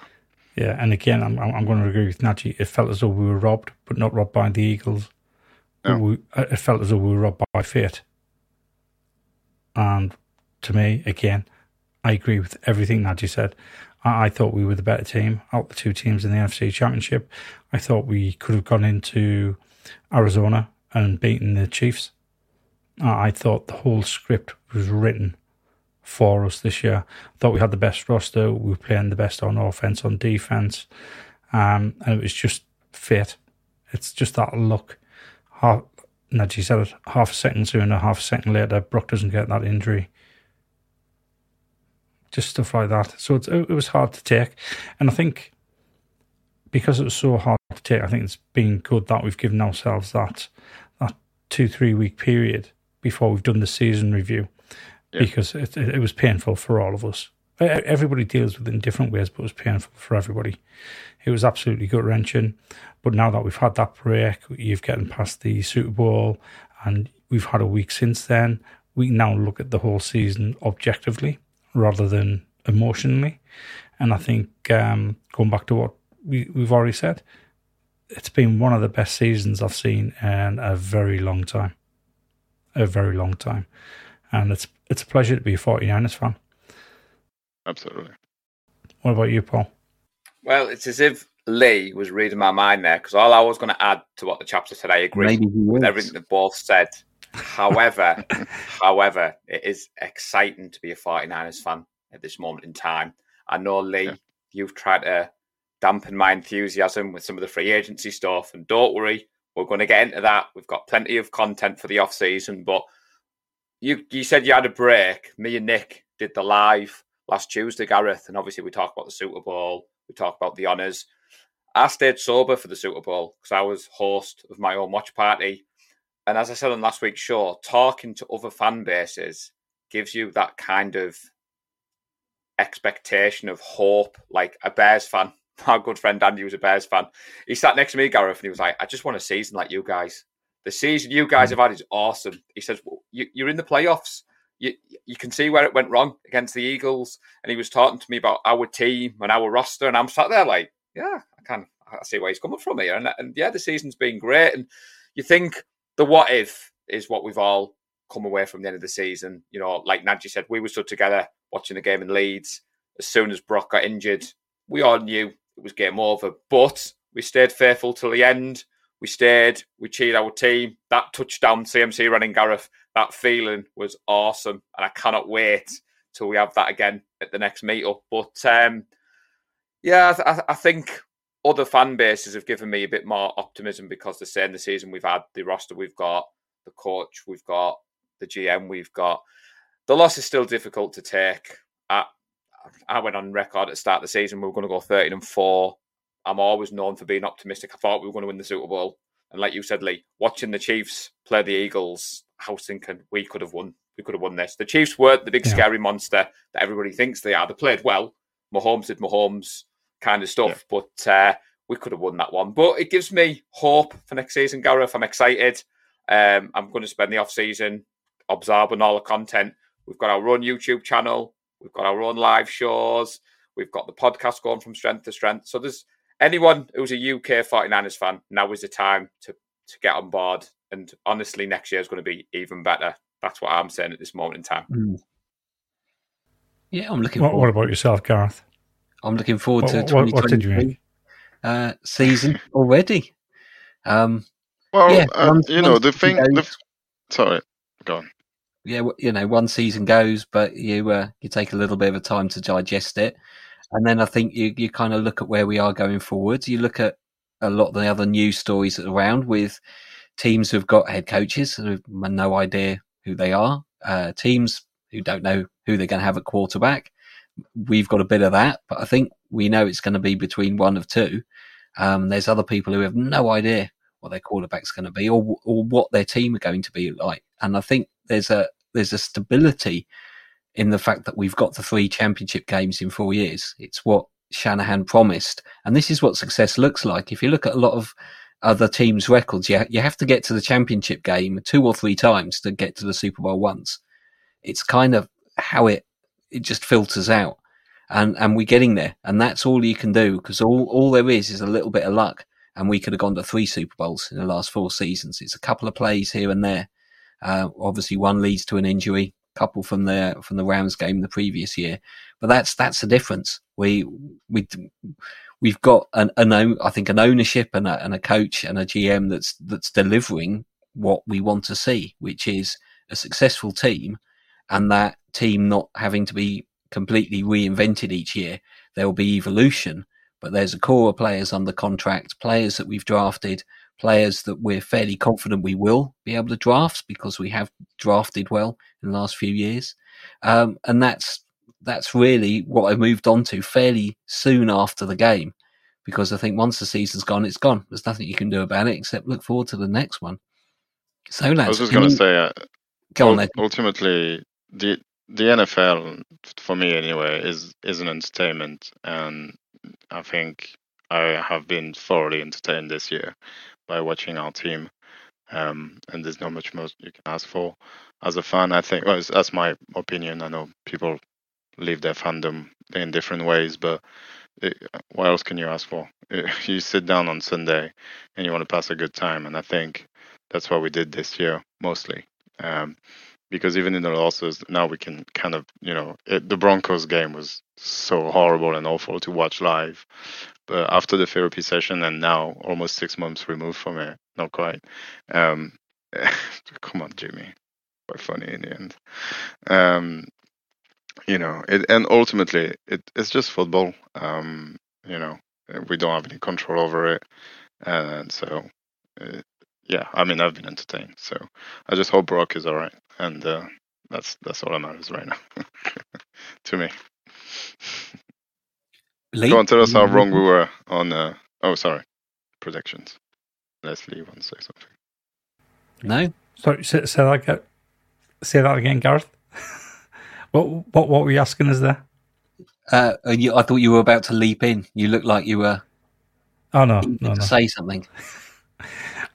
Yeah, and again, I'm I'm going to agree with Naji. It felt as though we were robbed, but not robbed by the Eagles. No. We, uh, it felt as though we were robbed by fate. And to me, again, I agree with everything Naji said. I, I thought we were the better team out the two teams in the NFC Championship. I thought we could have gone into Arizona and beating the Chiefs. I thought the whole script was written for us this year. I thought we had the best roster. We were playing the best on offense, on defense, um, and it was just fit. It's just that luck. Half, Naji said it. Half a second sooner, half a second later, Brock doesn't get that injury. Just stuff like that. So it was hard to take, and I think because it was so hard to take, I think it's been good that we've given ourselves that that two three week period before we've done the season review yeah. because it, it was painful for all of us. Everybody deals with it in different ways, but it was painful for everybody. It was absolutely gut wrenching. But now that we've had that break, you've gotten past the Super Bowl, and we've had a week since then. We now look at the whole season objectively rather than emotionally. And I think um, going back to what we, we've already said, it's been one of the best seasons I've seen in a very long time. A very long time. And it's it's a pleasure to be a 49ers fan. Absolutely. What about you, Paul? Well, it's as if Lee was reading my mind there because all I was going to add to what the chaps said, I agree with everything they both said. However, however, it is exciting to be a 49ers fan at this moment in time. I know, Lee, yeah. you've tried to dampen my enthusiasm with some of the free agency stuff, and don't worry, we're going to get into that. We've got plenty of content for the off season, but you you said you had a break. Me and Nick did the live last Tuesday, Gareth, and obviously we talked about the Super Bowl. We talked about the honours. I stayed sober for the Super Bowl because I was host of my own watch party. And as I said on last week's show, talking to other fan bases gives you that kind of expectation of hope, like a Bears fan. Our good friend Andy was a Bears fan. He sat next to me, Gareth, and he was like, I just want a season like you guys. The season you guys hmm. have had is awesome. He says, well, you, you're in the playoffs. You, you can see where it went wrong against the Eagles. And he was talking to me about our team and our roster. And I'm sat there like, yeah, I can I see where he's coming from here. And, and yeah, the season's been great. And you think the what if is what we've all come away from the end of the season. You know, like Naji said, we were stood together watching the game in Leeds. As soon as Brock got injured, we all knew it was game over. But we stayed faithful till the end. We stayed, we cheered our team. That touchdown, CMC running Gareth, that feeling was awesome. And I cannot wait till we have that again at the next meetup. But um, yeah, I, I think other fan bases have given me a bit more optimism because they're saying the season we've had, the roster we've got, the coach we've got, the GM we've got. The loss is still difficult to take. I, I went on record at the start of the season, we were going to go 13 and 4. I'm always known for being optimistic. I thought we were going to win the Super Bowl. And like you said, Lee, watching the Chiefs play the Eagles, I was thinking we could have won. We could have won this. The Chiefs weren't the big yeah. scary monster that everybody thinks they are. They played well. Mahomes did Mahomes kind of stuff, yeah. but uh, we could have won that one. But it gives me hope for next season, Gareth. I'm excited. Um, I'm going to spend the off season absorbing all the content. We've got our own YouTube channel. We've got our own live shows. We've got the podcast going from strength to strength. So there's anyone who's a UK 49ers fan, now is the time to, to get on board. And honestly, next year is going to be even better. That's what I'm saying at this moment in time. Mm. Yeah, I'm looking. What, what, about yourself, Gareth? I'm looking forward to what, what did you make? Uh, season already. Um, well, yeah, uh, one, you know the thing. The, sorry, go on. Yeah, you know, one season goes, but you uh, you take a little bit of a time to digest it. And then I think you, you kind of look at where we are going forwards. You look at a lot of the other news stories around with teams who've got head coaches who have no idea who they are, uh, teams who don't know who they're going to have at quarterback. We've got a bit of that, but I think we know it's going to be between one of two. Um, there's other people who have no idea what their quarterback's going to be or or what their team are going to be like. And I think there's a there's a stability in the fact that we've got the three championship games in four years. It's what Shanahan promised, and this is what success looks like. If you look at a lot of other teams' records, you you have to get to the championship game two or three times to get to the Super Bowl once. It's kind of how it it just filters out, and and we're getting there, and that's all you can do because all all there is is a little bit of luck and we could have gone to three Super Bowls in the last four seasons. It's a couple of plays here and there. Uh, obviously, one leads to an injury, couple from the from the Rams game the previous year, but that's that's the difference. We we we've got an, an I think an ownership and a, and a coach and a GM that's that's delivering what we want to see, which is a successful team, and that team not having to be completely reinvented each year. There will be evolution, but there's a core of players under contract, players that we've drafted, players that we're fairly confident we will be able to draft because we have drafted well in the last few years. Um, and that's that's really what I moved on to fairly soon after the game because I think once the season's gone, it's gone. There's nothing you can do about it except look forward to the next one. So, lads, I was just going to say, uh, go on, ultimately, the the NFL for me anyway is is an entertainment, and I think I have been thoroughly entertained this year by watching our team. Um, and there's not much more you can ask for as a fan. I think well, that's my opinion. I know people live their fandom in different ways, but it, what else can you ask for? You sit down on Sunday and you want to pass a good time, and I think that's what we did this year mostly. Um, because even in the losses, now we can kind of, you know, it, the Broncos game was so horrible and awful to watch live. But after the therapy session and now almost six months removed from it, not quite. Um, come on, Jimmy. Quite funny in the end. Um, you know, it, and ultimately, it, it's just football. Um, you know, we don't have any control over it. And so, uh, yeah, I mean, I've been entertained. So I just hope Brock is all right and uh, that's that's all that matters right now to me. Lee? Go on, tell us how wrong we were on. Uh, oh, sorry, predictions. Leslie wants to say something. No. Sorry, say, say that again. Say that again, Gareth. what what what were you asking us there? Uh, you, I thought you were about to leap in. You looked like you were. Oh no, no, to no. say something.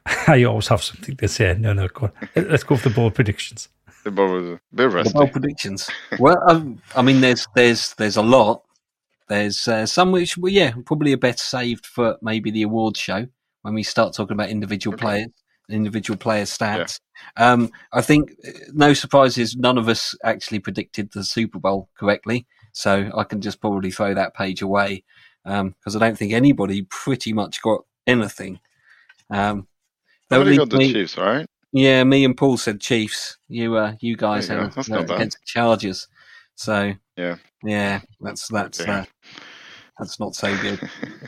I always have something to say. No, no, go on. Let's go for the bold predictions. The ball was a bit rusty. The bold predictions. well, um, I mean, there's there's there's a lot. There's uh, some which, well, yeah, probably are better saved for maybe the awards show when we start talking about individual Okay. players, individual player stats. Um, I think uh, no surprises. None of us actually predicted the Super Bowl correctly, so I can just probably throw that page away because I don't think anybody pretty much got anything. Um, that Nobody got the me- Chiefs, all right? Yeah, me and Paul said Chiefs. You, uh, you guys There you go. had That's uh, not against the Chargers. So Yeah. yeah, that's that's Yeah. uh, that's not so good.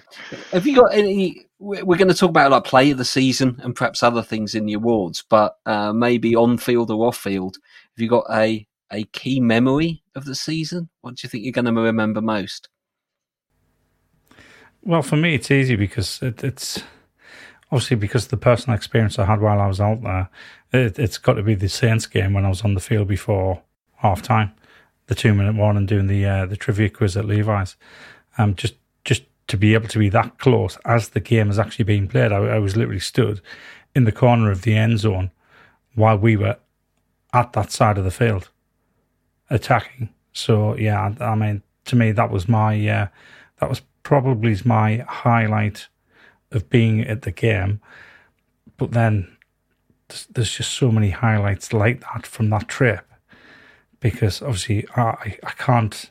Have you got any? We're we're going to talk about like play of the season and perhaps other things in the awards, but uh, maybe on field or off field. Have you got a a key memory of the season? What do you think you're going to remember most? Well, for me, it's easy because it, it's obviously because of the personal experience I had while I was out there. It, it's got to be the Saints game when I was on the field before half time, the two minute one, and doing the uh, the trivia quiz at Levi's. Um, just just to be able to be that close as the game is actually being played, I, I was literally stood in the corner of the end zone while we were at that side of the field attacking. So yeah, I, I mean, to me, that was my uh, that was probably my highlight of being at the game. But then there's, just so many highlights like that from that trip because obviously I, I can't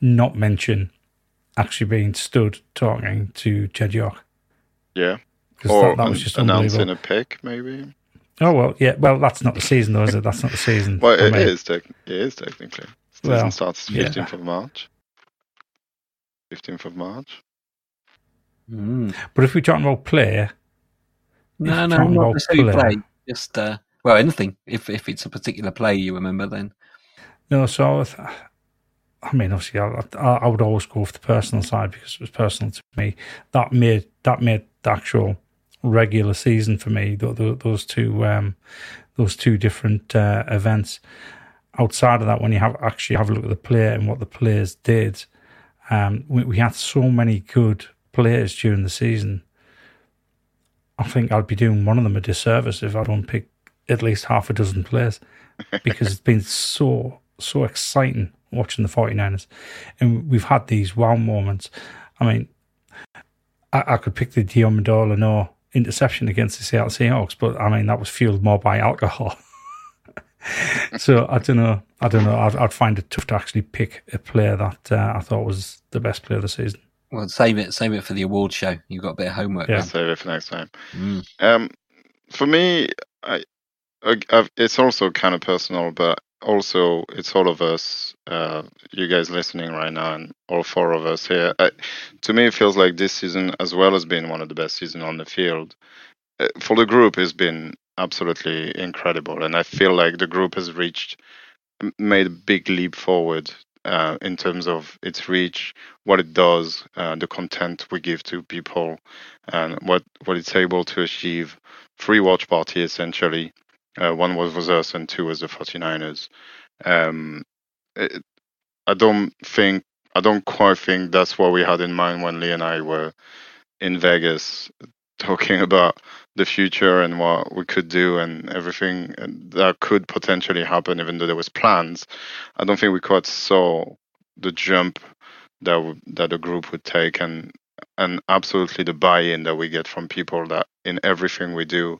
not mention actually being stood talking to Jed York. Yeah. Or that, that was just announcing a pick, maybe. Oh well, yeah. Well, that's not the season, though, is it? That's not the season. Well, it is. Tec- it is technically. Season Well, starts yeah. 15th of March. fifteenth of March. Mm. But if we're talking about play, No, no, not necessarily play- play. Just uh, well, anything. If if it's a particular play you remember, then no. So I th- I mean, obviously, I, I, I would always go for the personal side because it was personal to me. That made that made the actual regular season for me. Th- th- those two um, those two different uh, events. Outside of that, when you have actually have a look at the player and what the players did, um, we, we had so many good players during the season. I think I'd be doing one of them a disservice if I don't pick at least half a dozen players because it's been so so exciting watching the 49ers and we've had these wow moments. I mean I, I could pick the Dion Mendola no interception against the Seattle Seahawks but I mean that was fueled more by alcohol. So I don't know I don't know. I'd, I'd find it tough to actually pick a player that uh, I thought was the best player of the season well, save it, save it for the award show. You've got a bit of homework. Yeah. then. Save it for next time. Mm. Um, for me, I, I, I've, it's also kind of personal, but also it's all of us, uh, you guys listening right now, and all four of us here. I, to me, it feels like this season, as well as being one of the best seasons on the field, uh, for the group, has been absolutely incredible, and I feel like the group has reached, made a big leap forward. Uh, in terms of its reach, what it does, uh, the content we give to people, and what what it's able to achieve. Free watch party essentially. Uh, one was with us, and two was the 49ers. Um, it, I don't think I don't quite think that's what we had in mind when Lee and I were in Vegas talking about the future and what we could do and everything that could potentially happen, even though there was plans. I don't think we quite saw the jump that w- that the group would take, and and absolutely the buy-in that we get from people that in everything we do,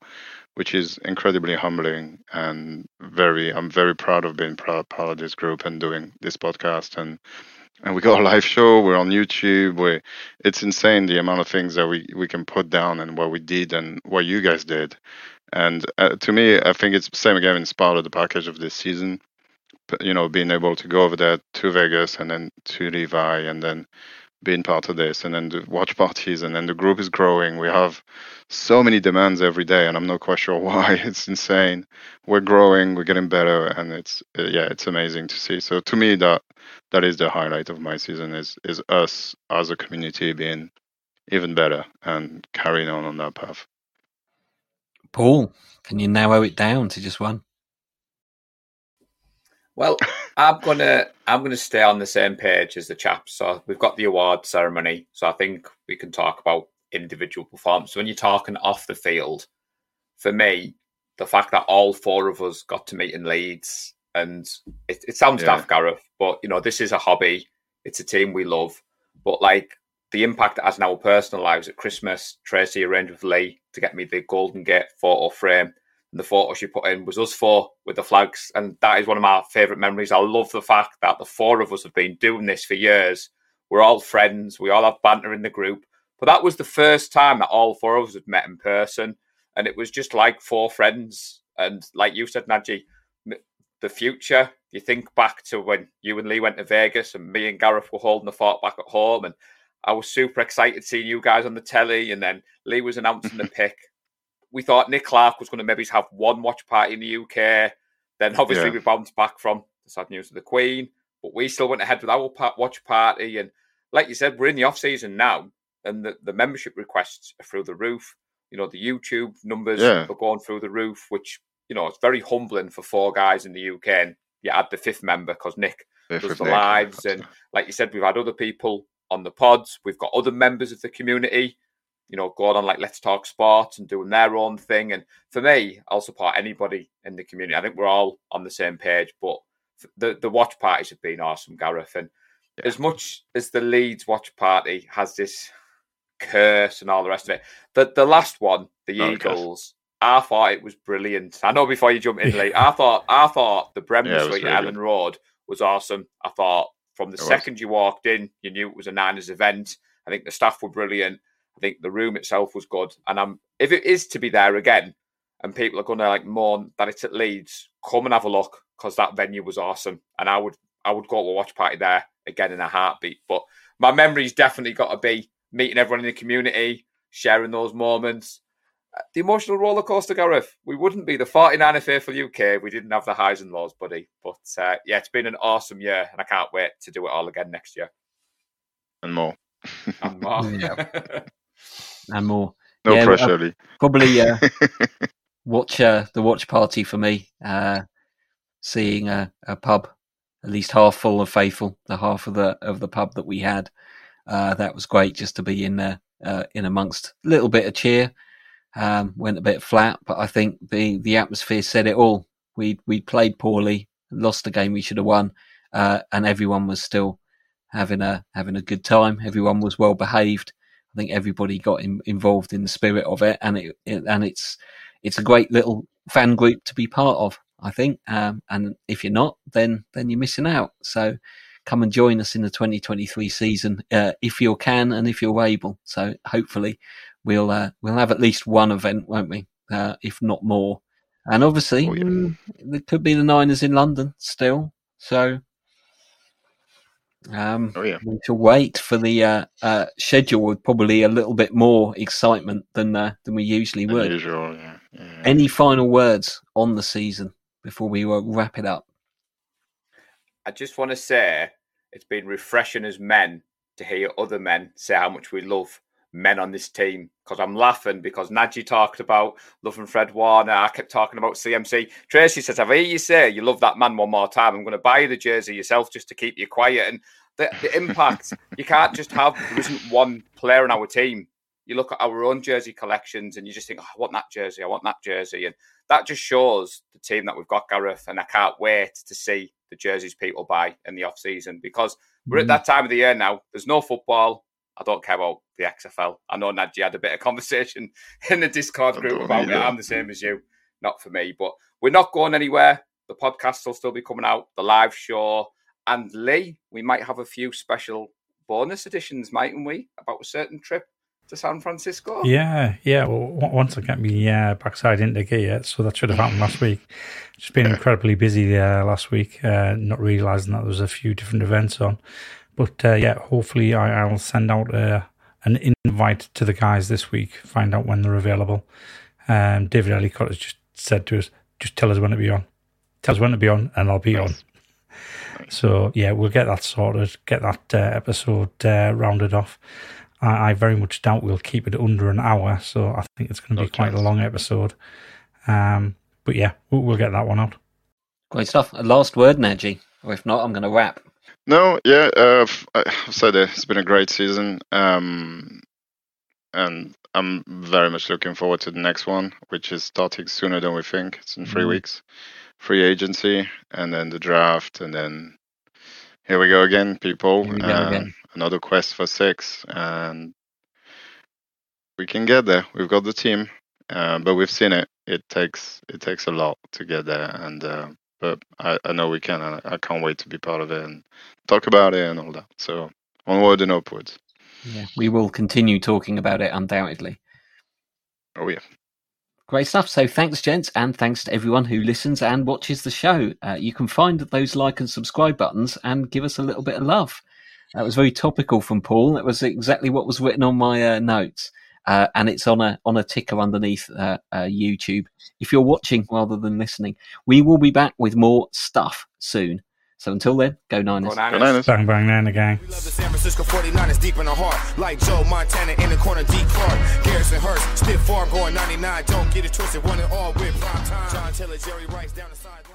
which is incredibly humbling and very. I'm very proud of being proud, part of this group and doing this podcast and. And we got a live show. We're on YouTube. We, it's insane the amount of things that we, we can put down and what we did and what you guys did. And uh, to me, I think it's same again. in part of the package of this season. You know, being able to go over there to Vegas and then to Levi and then being part of this and then the watch parties and then the group is growing. We have so many demands every day, and I'm not quite sure why. It's insane. We're growing, we're getting better, and it's uh, yeah, it's amazing to see. So to me, that that is the highlight of my season is is us as a community being even better and carrying on on that path. Paul, can you narrow it down to just one? Well, I'm gonna I'm gonna stay on the same page as the chaps. So we've got the award ceremony. So I think we can talk about individual performance. When you're talking off the field, for me, the fact that all four of us got to meet in Leeds, and it, it sounds Yeah. daft, Gareth, but you know this is a hobby. It's a team we love, but like the impact it has in our personal lives. At Christmas, Tracy arranged with Lee to get me the Golden Gate photo frame. And the photo she put in was us four with the flags. And that is one of my favourite memories. I love the fact that the four of us have been doing this for years. We're all friends. We all have banter in the group. But that was the first time that all four of us had met in person. And it was just like four friends. And like you said, Naji, the future, you think back to when you and Lee went to Vegas and me and Gareth were holding the fort back at home. And I was super excited seeing you guys on the telly. And then Lee was announcing the pick. We thought Nick Clark was going to maybe have one watch party in the UK. Then obviously Yeah. we bounced back from the sad news of the Queen, but we still went ahead with our watch party. And like you said, we're in the off season now, and the, the membership requests are through the roof. You know, the YouTube numbers Yeah. are going through the roof, which you know it's very humbling for four guys in the UK. And you add the fifth member because Nick If does the Nick, lives, and like you said, we've had other people on the pods. We've got other members of the community, you know, going on like Let's Talk Sports and doing their own thing. And for me, I'll support anybody in the community. I think we're all on the same page. But the the watch parties have been awesome, Gareth. And Yeah. as much as the Leeds watch party has this curse and all the rest of it, the the last one, the Oh. Eagles. I thought it was brilliant. I know before you jump in, Lee, I thought I thought the Bremen Yeah, was Suite really Ellen Road was awesome. I thought from the It was. second you walked in, you knew it was a Niners event. I think the staff were brilliant. I think the room itself was good. And I'm if it is to be there again, and people are going to like mourn that it's at Leeds, come and have a look because that venue was awesome. And I would I would go to a watch party there again in a heartbeat. But my memory's definitely got to be meeting everyone in the community, sharing those moments. Uh, the emotional roller coaster, Gareth. We wouldn't be the 49ers Faithful UK. We didn't have the highs and lows, buddy. But uh, yeah, it's been an awesome year, and I can't wait to do it all again next year. And more. And more. and more. No Yeah, pressure, Lee. Probably uh, watch uh, the watch party for me. Uh, seeing a, a pub at least half full of faithful, the half of the of the pub that we had. Uh, that was great just to be in there, uh, in amongst a little bit of cheer. Um, went a bit flat, but I think the the atmosphere said it all. We we played poorly, lost the game we should have won, uh, and everyone was still having a having a good time. Everyone was well behaved. I think everybody got in, involved in the spirit of it, and it, it and it's it's a great little fan group to be part of. I think, um, and if you're not, then then you're missing out. So come and join us in the 2023 season uh, if you can and if you're able. So hopefully we'll uh, we'll have at least one event, won't we? Uh, if not more. And obviously Oh, yeah. there could be the Niners in London still. So um, Oh yeah. we shall wait for the uh, uh, schedule with probably a little bit more excitement than uh, than we usually would. usual, yeah. yeah. Any final words on the season before we uh, wrap it up? I just want to say it's been refreshing as men to hear other men say how much we love men on this team. Because I'm laughing because Naji talked about loving Fred Warner. I kept talking about CMC. Tracy says, I've heard you say you love that man one more time. I'm going to buy you the jersey yourself just to keep you quiet. And the, the impact, you can't just have, there isn't one player on our team. You look at our own jersey collections and you just think, oh, I want that jersey. I want that jersey. And that just shows the team that we've got, Gareth. And I can't wait to see the jerseys people buy in the off season because we're at mm-hmm. that time of the year now. There's no football. I don't care about the XFL. I know Naji had a bit of conversation in the Discord group don't about it. I'm the same as you. Not for me, but we're not going anywhere. The podcast will still be coming out, the live show. And Lee, we might have a few special bonus editions, mightn't we? About a certain trip to San Francisco. Yeah, yeah. Well, once I get me uh, backside into gear, so that should have happened last week. Just been incredibly busy uh, last week, uh, not realizing that there was a few different events on. But uh, yeah, hopefully I, I'll send out uh, an invite to the guys this week, find out when they're available. Um, David Ellicott has just said to us, just tell us when to be on. Tell us when to be on, and I'll be on. So yeah, we'll get that sorted, get that uh, episode uh, rounded off. I, I very much doubt we'll keep it under an hour, so I think it's going to be No quite a long episode. Um, but yeah, we'll, we'll get that one out. Great stuff. A last word, Naji, or if not, I'm going to wrap. No, yeah, uh, f- I've said it. It's been a great season, um, and I'm very much looking forward to the next one, which is starting sooner than we think. It's in 3 Mhm. weeks, free agency, and then the draft, and then here we go again, people. Go Um, again. Another quest for six, and we can get there. We've got the team, uh, but we've seen it. It takes it takes a lot to get there, and uh, but I, I know we can, and I, can't wait to be part of it and talk about it and all that. So onward and upwards. Yeah, we will continue talking about it undoubtedly. Oh yeah, Great stuff. So thanks, gents, and thanks to everyone who listens and watches the show. Uh, you can find those like and subscribe buttons and give us a little bit of love. That was very topical from Paul. That was exactly what was written on my uh, notes, uh, and it's on a on a ticker underneath uh, uh, YouTube. If you're watching rather than listening, we will be back with more stuff soon. So until then, go Niners. Go Niners. Go Niners. Bang, bang, then again. We love the San Francisco 49ers deep in the heart. Like Joe Montana in the corner, Dwight Clark. Garrison Hearst, stiff farm going 99. Don't get it twisted, one and all with prime time. John Taylor, Jerry Rice down the sideline.